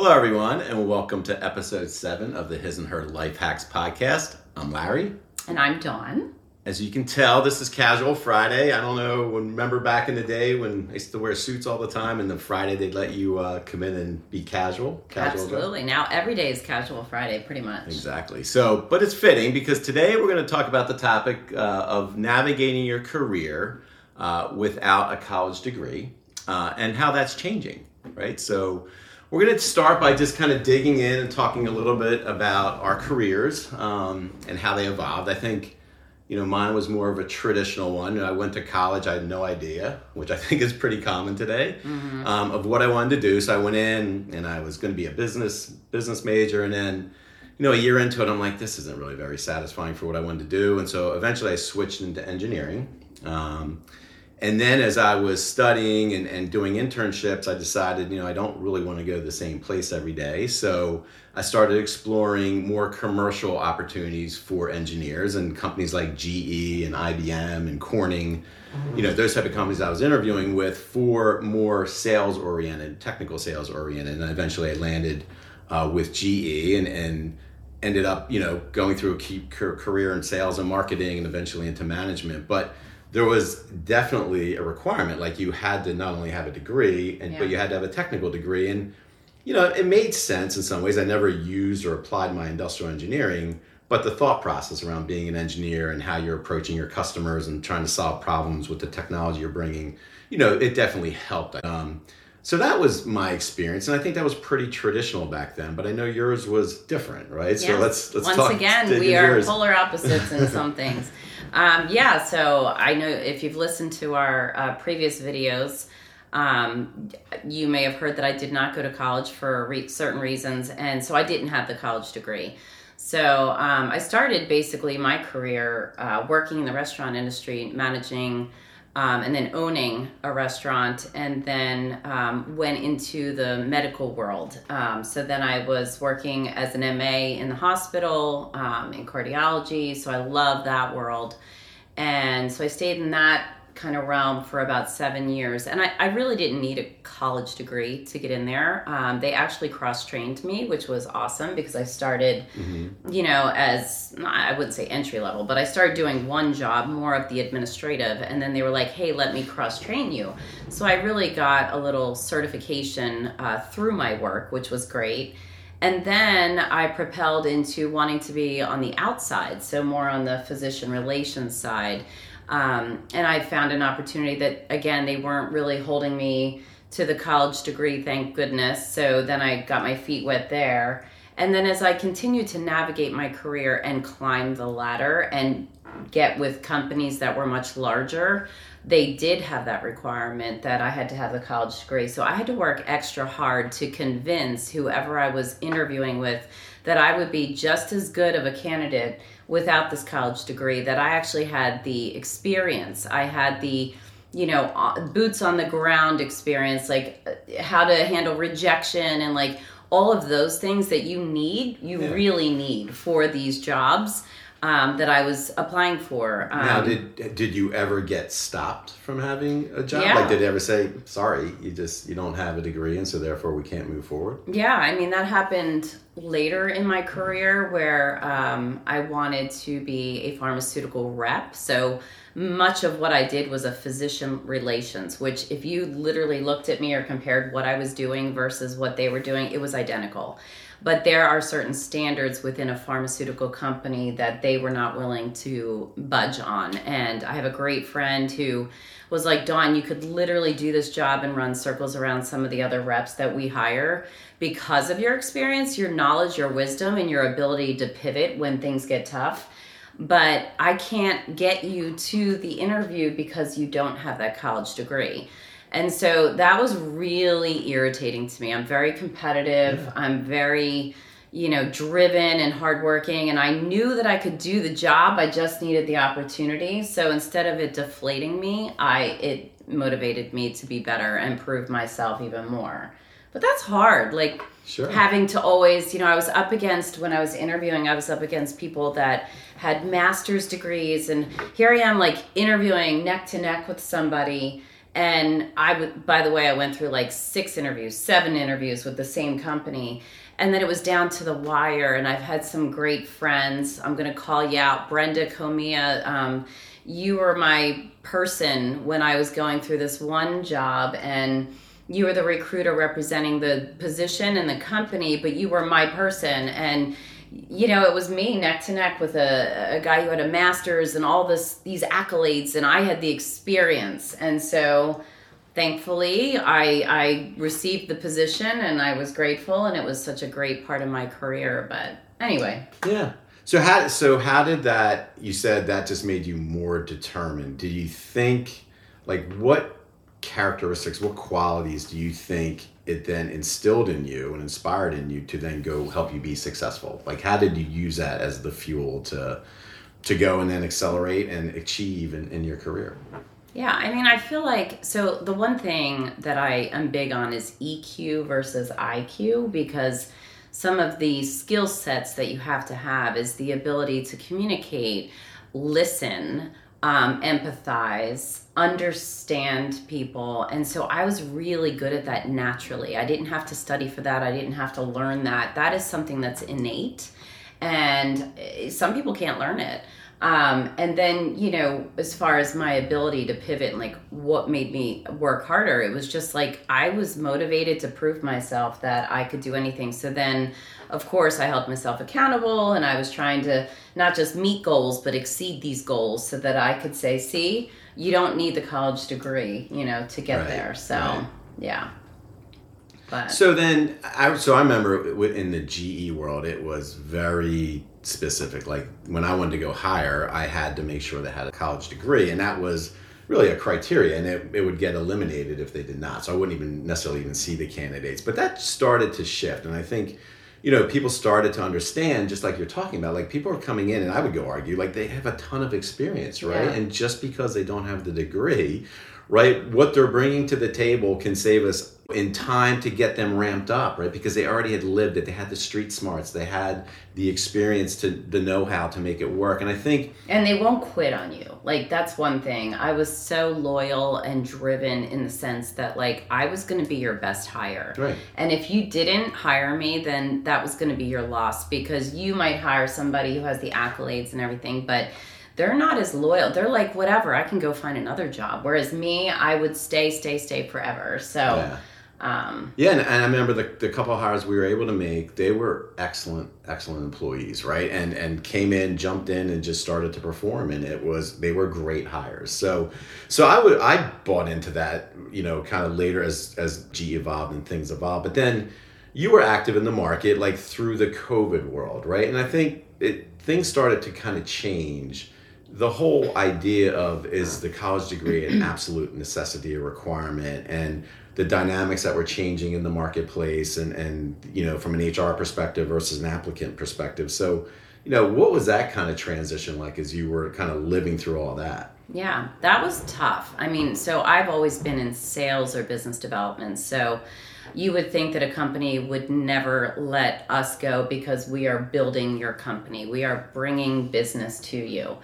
Hello, everyone, and welcome to episode seven of the His and Her Life Hacks podcast. I'm Larry. And I'm Dawne. As you can tell, this is Casual Friday. I don't know, remember back in the day when I used to wear suits all the time, and then Friday they'd let you uh, come in and be casual? casual Absolutely. Now every day is Casual Friday, pretty much. Exactly. So, but it's fitting because today we're going to talk about the topic uh, of navigating your career uh, without a college degree uh, and how that's changing, right? So, we're going to start by just kind of digging in and talking a little bit about our careers um, and how they evolved. I think, you know, mine was more of a traditional one. I went to college, I had no idea, which I think is pretty common today, mm-hmm. um, of what I wanted to do. So I went in and I was going to be a business business major, and then, you know, a year into it, I'm like, this isn't really very satisfying for what I wanted to do, and so eventually I switched into engineering. Um, and then as I was studying and, and doing internships, I decided, you know, I don't really want to go to the same place every day. So I started exploring more commercial opportunities for engineers and companies like GE and IBM and Corning, you know, those type of companies I was interviewing with for more sales oriented, technical sales oriented. And eventually I landed uh, with GE and, and ended up, you know, going through a career in sales and marketing and eventually into management. But there was definitely a requirement like you had to not only have a degree and yeah. but you had to have a technical degree and you know it made sense in some ways i never used or applied my industrial engineering but the thought process around being an engineer and how you're approaching your customers and trying to solve problems with the technology you're bringing you know it definitely helped um, so that was my experience and i think that was pretty traditional back then but i know yours was different right yes. so let's let's once talk, again we are yours. polar opposites in some things um, yeah, so I know if you've listened to our uh, previous videos, um, you may have heard that I did not go to college for re- certain reasons, and so I didn't have the college degree. So um, I started basically my career uh, working in the restaurant industry, managing um, and then owning a restaurant, and then um, went into the medical world. Um, so then I was working as an MA in the hospital um, in cardiology. So I love that world, and so I stayed in that kind of realm for about seven years. And I, I really didn't need a college degree to get in there. Um, they actually cross trained me, which was awesome because I started, mm-hmm. you know, as I wouldn't say entry level, but I started doing one job, more of the administrative. And then they were like, hey, let me cross train you. So I really got a little certification uh, through my work, which was great. And then I propelled into wanting to be on the outside, so more on the physician relations side. Um, and I found an opportunity that, again, they weren't really holding me to the college degree, thank goodness. So then I got my feet wet there. And then as I continued to navigate my career and climb the ladder and get with companies that were much larger, they did have that requirement that I had to have the college degree. So I had to work extra hard to convince whoever I was interviewing with that I would be just as good of a candidate without this college degree, that I actually had the experience. I had the you know uh, boots on the ground experience like uh, how to handle rejection and like all of those things that you need you yeah. really need for these jobs um, that I was applying for. Um, now, did did you ever get stopped from having a job? Yeah. Like, did they ever say, "Sorry, you just you don't have a degree, and so therefore we can't move forward"? Yeah, I mean that happened later in my career where um, I wanted to be a pharmaceutical rep. So much of what I did was a physician relations, which if you literally looked at me or compared what I was doing versus what they were doing, it was identical but there are certain standards within a pharmaceutical company that they were not willing to budge on. And I have a great friend who was like, Dawne, you could literally do this job and run circles around some of the other reps that we hire because of your experience, your knowledge, your wisdom, and your ability to pivot when things get tough. But I can't get you to the interview because you don't have that college degree. And so that was really irritating to me. I'm very competitive. Yeah. I'm very, you know, driven and hardworking. And I knew that I could do the job. I just needed the opportunity. So instead of it deflating me, I it motivated me to be better and prove myself even more. But that's hard. Like sure. having to always, you know, I was up against when I was interviewing, I was up against people that had master's degrees and here I am like interviewing neck to neck with somebody And I would, by the way, I went through like six interviews, seven interviews with the same company. And then it was down to the wire. And I've had some great friends. I'm going to call you out. Brenda Comia, um, you were my person when I was going through this one job. And you were the recruiter representing the position and the company, but you were my person. And you know, it was me neck to neck with a, a guy who had a master's and all this these accolades, and I had the experience. And so, thankfully, I I received the position, and I was grateful, and it was such a great part of my career. But anyway, yeah. So how so how did that? You said that just made you more determined. Did you think like what characteristics, what qualities do you think it then instilled in you and inspired in you to then go help you be successful? Like, how did you use that as the fuel to to go and then accelerate and achieve in, in your career? Yeah, I mean, I feel like so the one thing that I am big on is EQ versus IQ because some of the skill sets that you have to have is the ability to communicate, listen, um, empathize, understand people. And so I was really good at that naturally. I didn't have to study for that, I didn't have to learn that. That is something that's innate. And eh, some people can't learn it. Um, and then, you know, as far as my ability to pivot and like what made me work harder, it was just like I was motivated to prove myself that I could do anything. So then, of course, I held myself accountable and I was trying to not just meet goals, but exceed these goals so that I could say, see, you don't need the college degree, you know, to get right. there. So, right. yeah. But. So then, I so I remember in the GE world, it was very specific. Like when I wanted to go higher, I had to make sure they had a college degree, and that was really a criteria, and it, it would get eliminated if they did not. So I wouldn't even necessarily even see the candidates. But that started to shift, and I think you know people started to understand just like you're talking about like people are coming in and i would go argue like they have a ton of experience right yeah. and just because they don't have the degree right what they're bringing to the table can save us in time to get them ramped up, right? Because they already had lived it. They had the street smarts. They had the experience to the know-how to make it work. And I think And they won't quit on you. Like that's one thing. I was so loyal and driven in the sense that like I was going to be your best hire. Right. And if you didn't hire me, then that was going to be your loss because you might hire somebody who has the accolades and everything, but they're not as loyal. They're like, whatever, I can go find another job. Whereas me, I would stay, stay, stay forever. So yeah. Um, yeah, and, and, I remember the, the couple hires we were able to make. They were excellent, excellent employees, right? And and came in, jumped in, and just started to perform. And it was they were great hires. So so I would I bought into that, you know, kind of later as as GE evolved and things evolved. But then you were active in the market like through the COVID world, right? And I think it things started to kind of change the whole idea of is the college degree an absolute necessity a requirement and the dynamics that were changing in the marketplace and and you know from an HR perspective versus an applicant perspective. So, you know, what was that kind of transition like as you were kind of living through all that? Yeah, that was tough. I mean, so I've always been in sales or business development. So, you would think that a company would never let us go because we are building your company. We are bringing business to you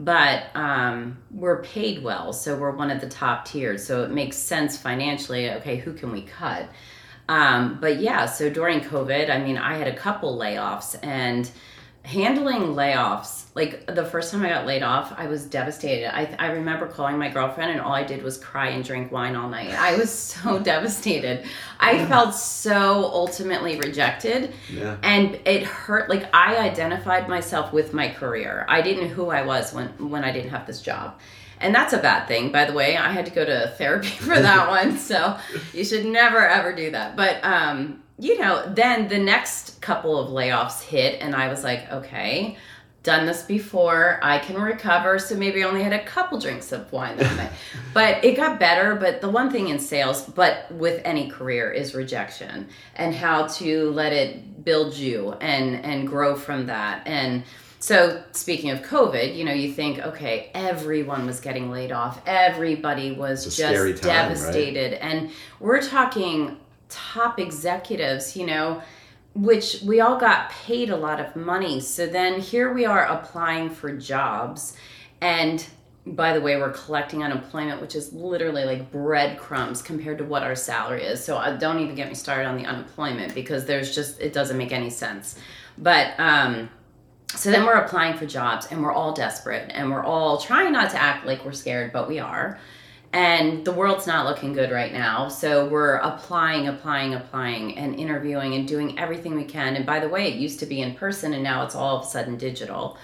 but um, we're paid well, so we're one of the top tiers. So it makes sense financially. Okay, who can we cut? Um, but yeah, so during COVID, I mean, I had a couple layoffs and handling layoffs like the first time i got laid off i was devastated. I, I remember calling my girlfriend and all i did was cry and drink wine all night. I was so devastated. I felt so ultimately rejected. Yeah. and it hurt like i identified myself with my career. I didn't know who i was when when i didn't have this job. And that's a bad thing by the way. I had to go to therapy for that one so you should never ever do that. But um you know, then the next couple of layoffs hit, and I was like, okay, done this before. I can recover. So maybe I only had a couple drinks of wine that night. But it got better. But the one thing in sales, but with any career, is rejection and how to let it build you and and grow from that. And so speaking of COVID, you know, you think, okay, everyone was getting laid off. Everybody was just time, devastated. Right? And we're talking top executives, you know, which we all got paid a lot of money. So then here we are applying for jobs and by the way, we're collecting unemployment, which is literally like breadcrumbs compared to what our salary is. So uh, don't even get me started on the unemployment because there's just, it doesn't make any sense. But, um, so then we're applying for jobs and we're all desperate and we're all trying not to act like we're scared, but we are. And the world's not looking good right now. So we're applying, applying, applying, and interviewing and doing everything we can. And by the way, it used to be in person and now it's all of a sudden digital.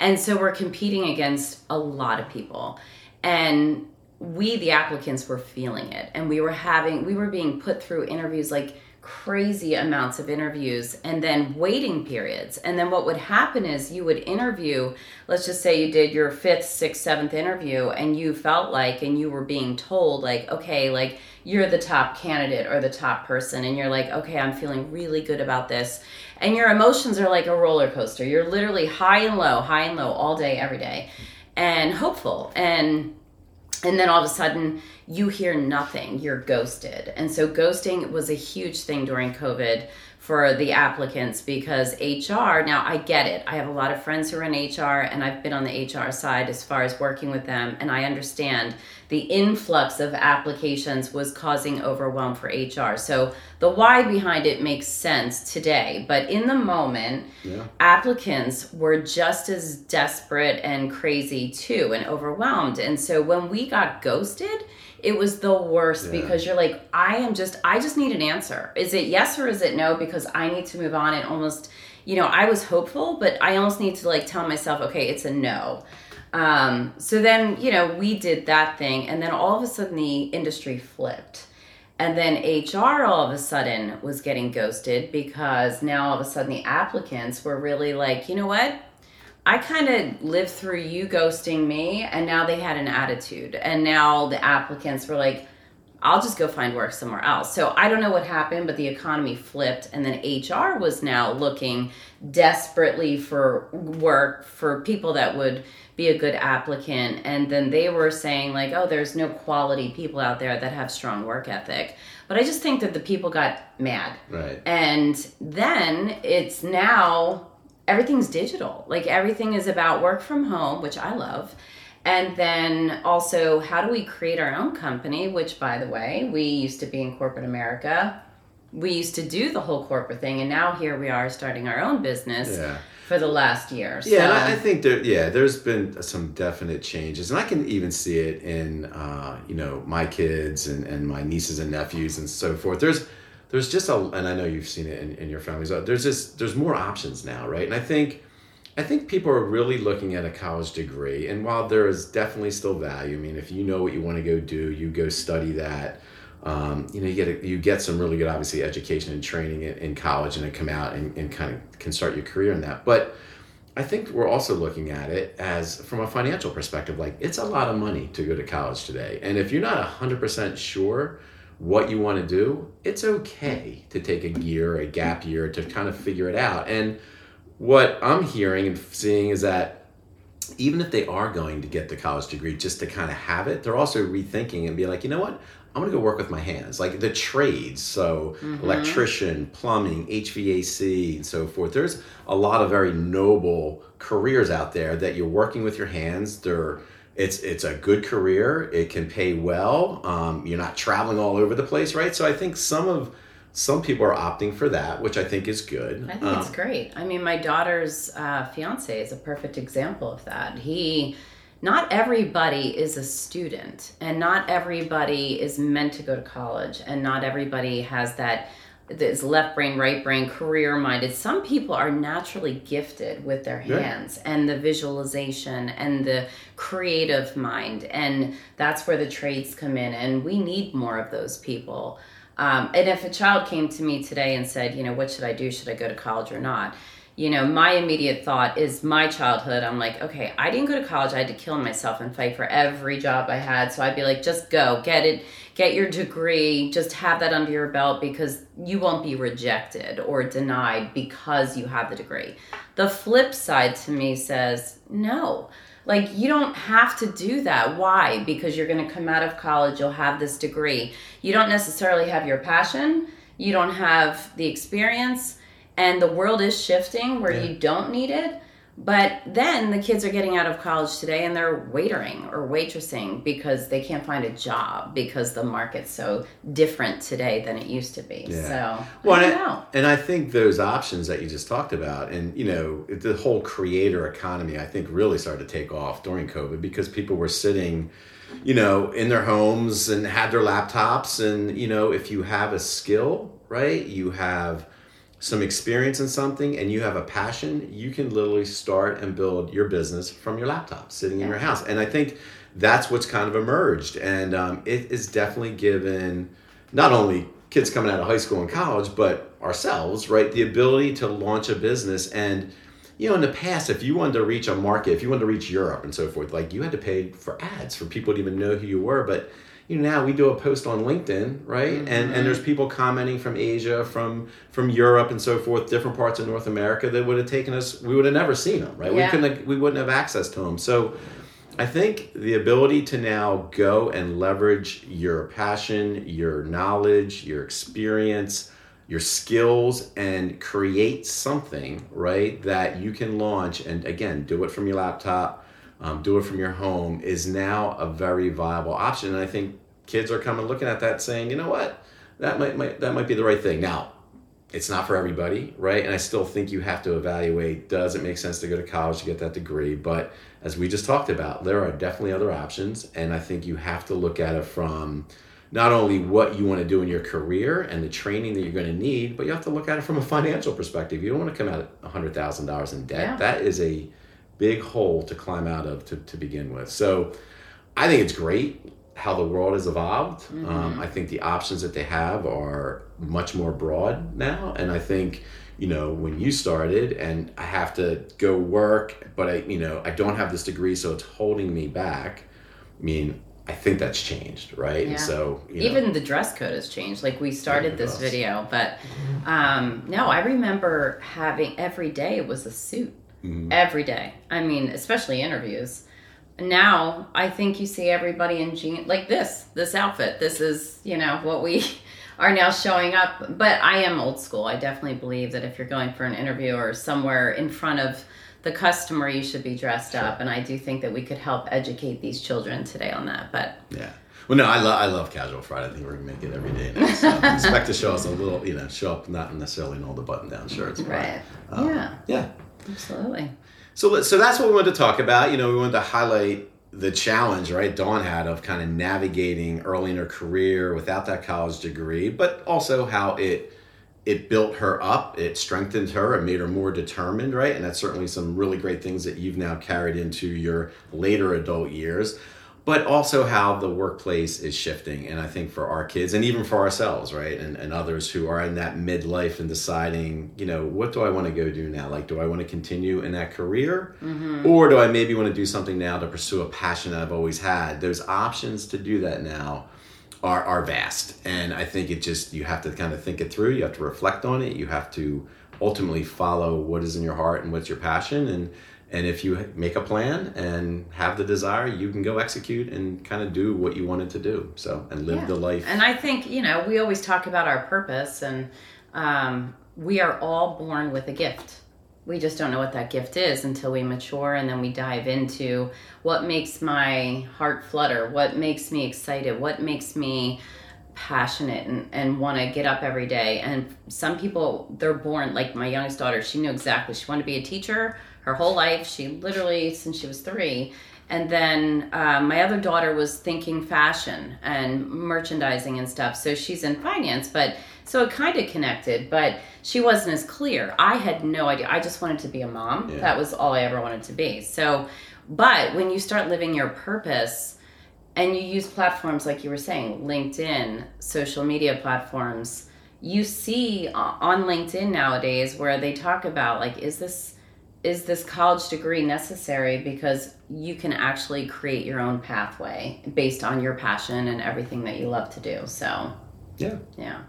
And so we're competing against a lot of people. And we, the applicants, were feeling it. And we were having, we were being put through interviews like, crazy amounts of interviews and then waiting periods. And then what would happen is you would interview, let's just say you did your fifth, sixth, seventh interview, and you felt like, and you were being told, like, okay, like you're the top candidate or the top person, and you're like, okay, I'm feeling really good about this. And your emotions are like a roller coaster. You're literally high and low, high and low all day, every day, and hopeful. And and then all of a sudden you hear nothing. You're ghosted. And so ghosting was a huge thing during covid for the applicants because HR, now I get it. I have a lot of friends who are in HR and I've been on the HR side as far as working with them. And I understand the influx of applications was causing overwhelm for HR. So the why behind it makes sense today, but in the moment, yeah. applicants were just as desperate and crazy too and overwhelmed. And so when we got ghosted, it was the worst yeah. because you're like i am just i just need an answer is it yes or is it no because i need to move on and almost you know i was hopeful but i almost need to like tell myself okay it's a no um, so then you know we did that thing and then all of a sudden the industry flipped and then hr all of a sudden was getting ghosted because now all of a sudden the applicants were really like you know what I kind of lived through you ghosting me, and now they had an attitude. And now the applicants were like, I'll just go find work somewhere else. So I don't know what happened, but the economy flipped, and then HR was now looking desperately for work for people that would be a good applicant. And then they were saying, like, oh, there's no quality people out there that have strong work ethic. But I just think that the people got mad. Right. And then it's now everything's digital. Like everything is about work from home, which I love. And then also, how do we create our own company? Which, by the way, we used to be in corporate America. We used to do the whole corporate thing, and now here we are starting our own business. Yeah. For the last year, yeah, so. I think there, yeah, there's been some definite changes, and I can even see it in, uh, you know, my kids and, and my nieces and nephews and so forth. There's there's just a and I know you've seen it in, in your families. There's just there's more options now, right? And I think I think people are really looking at a college degree, and while there is definitely still value, I mean, if you know what you want to go do, you go study that. Um, you know, you get a, you get some really good, obviously, education and training in, college, and then come out and, and kind of can start your career in that. But I think we're also looking at it as from a financial perspective, like it's a lot of money to go to college today, and if you're not hundred percent sure what you want to do, it's okay to take a year, a gap year to kind of figure it out. And what I'm hearing and seeing is that even if they are going to get the college degree just to kind of have it, they're also rethinking and be like, you know what? I'm gonna go work with my hands, like the trades. So, mm-hmm. electrician, plumbing, HVAC, and so forth. There's a lot of very noble careers out there that you're working with your hands. They're it's it's a good career. It can pay well. Um, you're not traveling all over the place, right? So I think some of some people are opting for that, which I think is good. I think um, it's great. I mean, my daughter's uh, fiance is a perfect example of that. He, not everybody is a student, and not everybody is meant to go to college, and not everybody has that. that is left brain, right brain, career minded. Some people are naturally gifted with their hands yeah. and the visualization and the creative mind. And that's where the trades come in. And we need more of those people. Um, and if a child came to me today and said, you know, what should I do? Should I go to college or not? you know, my immediate thought is my childhood. I'm like, okay, I didn't go to college. I had to kill myself and fight for every job I had. So I'd be like, just go, get it, get your degree, just have that under your belt because you won't be rejected or denied because you have the degree. The flip side to me says, no. Like, you don't have to do that. Why? Because you're going to come out of college, you'll have this degree. You don't necessarily have your passion, you don't have the experience and the world is shifting where yeah. you don't need it But then the kids are getting out of college today and they're waitering or waitressing because they can't find a job because the market's so different today than it used to be. Yeah. So, well, I and, I, and I think those options that you just talked about, and you know, the whole creator economy, I think really started to take off during COVID because people were sitting you know, in their homes and had their laptops. And, you know, if you have a skill, right, you have some experience in something and you have a passion, you can literally start and build your business from your laptop sitting yeah. in your house. And I think that's what's kind of emerged. And um, it is definitely given not only kids coming out of high school and college, but ourselves, right, the ability to launch a business. And, you know, in the past, if you wanted to reach a market, if you wanted to reach Europe and so forth, like you had to pay for ads for people to even know who you were. But you know now we do a post on linkedin right mm-hmm. and and there's people commenting from asia from from europe and so forth different parts of north america that would have taken us we would have never seen them right yeah. we couldn't have, we wouldn't have access to them so i think the ability to now go and leverage your passion your knowledge your experience your skills and create something right that you can launch and again do it from your laptop um, do it from your home is now a very viable option. And I think kids are coming looking at that saying, you know what, that might, might that might be the right thing. Now, it's not for everybody, right? And I still think you have to evaluate does it make sense to go to college to get that degree? But as we just talked about, there are definitely other options. And I think you have to look at it from not only what you want to do in your career and the training that you're going to need, but you have to look at it from a financial perspective. You don't want to come out at $100,000 in debt. Yeah. That is a big hole to climb out of to, to begin with. So I think it's great how the world has evolved. Mm-hmm. Um, I think the options that they have are much more broad now. And I think, you know, when you started and I have to go work, but I, you know, I don't have this degree, so it's holding me back. I mean, I think that's changed, right? Yeah. so you know, even the dress code has changed. Like we started this video, but um, no, I remember having every day was a suit mm-hmm. every day. I mean, especially interviews. Now I think you see everybody in jeans like this, this outfit. This is, you know, what we are now showing up. But I am old school. I definitely believe that if you're going for an interview or somewhere in front of the customer, you should be dressed sure. up. And I do think that we could help educate these children today on that. But yeah. Well, no, I love I love casual Friday. I think we're gonna make it every day now. So expect to show us a little, you know, show up not necessarily in all the button down shirts. Right. Um, yeah. Yeah. Absolutely. So, so that's what we wanted to talk about. You know, we wanted to highlight the challenge, right, Dawne had of kind of navigating early in her career without that college degree, but also how it it built her up, it strengthened her, it made her more determined, right? And that's certainly some really great things that you've now carried into your later adult years but also how the workplace is shifting. And I think for our kids and even for ourselves, right? And, and others who are in that midlife and deciding, you know, what do I want to go do now? Like, do I want to continue in that career? Mm-hmm. Or do I maybe want to do something now to pursue a passion that I've always had? Those options to do that now are, are vast. And I think it just, you have to kind of think it through. You have to reflect on it. You have to ultimately follow what is in your heart and what's your passion. And, and if you make a plan and have the desire you can go execute and kind of do what you wanted to do. So and live yeah. the life. And i think you know we always talk about our purpose and um, we are all born with a gift. We just don't know what that gift is until we mature and then we dive into what makes my heart flutter what makes me excited what makes me passionate and, and want to get up every day. And some people they're born like my youngest daughter she knew exactly she wanted to be a teacher her whole life. She literally, since she was three. And then uh, my other daughter was thinking fashion and merchandising and stuff. So she's in finance, but so it kind of connected, but she wasn't as clear. I had no idea. I just wanted to be a mom. Yeah. That was all I ever wanted to be. So, but when you start living your purpose and you use platforms like you were saying, LinkedIn, social media platforms, you see on LinkedIn nowadays where they talk about like, is this is this college degree necessary because you can actually create your own pathway based on your passion and everything that you love to do so. Yeah. Yeah.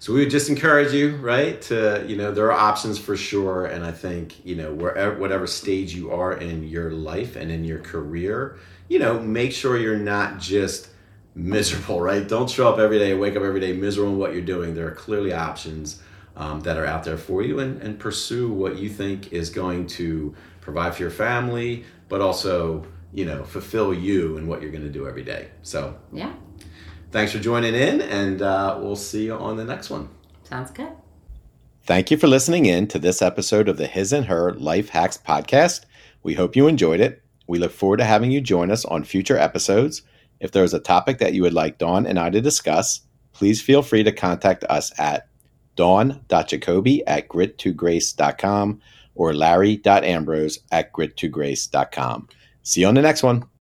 So we would just encourage you right to you know there are options for sure and i think you know wherever whatever stage you are in your life and in your career you know make sure you're not just miserable right? Don't show up every day wake up every day miserable in what you're doing. There are clearly options um, that are out there for you and, and pursue what you think is going to provide for your family, but also, you know, fulfill you and what you're going to do every day. So, yeah. Thanks for joining in, and uh, we'll see you on the next one. Sounds good. Thank you for listening in to this episode of the His and Her Life Hacks podcast. We hope you enjoyed it. We look forward to having you join us on future episodes. If there is a topic that you would like Dawne and I to discuss, please feel free to contact us at dawn.jacoby at grit2grace.com or larry.ambrose at grit2grace.com. See you on the next one.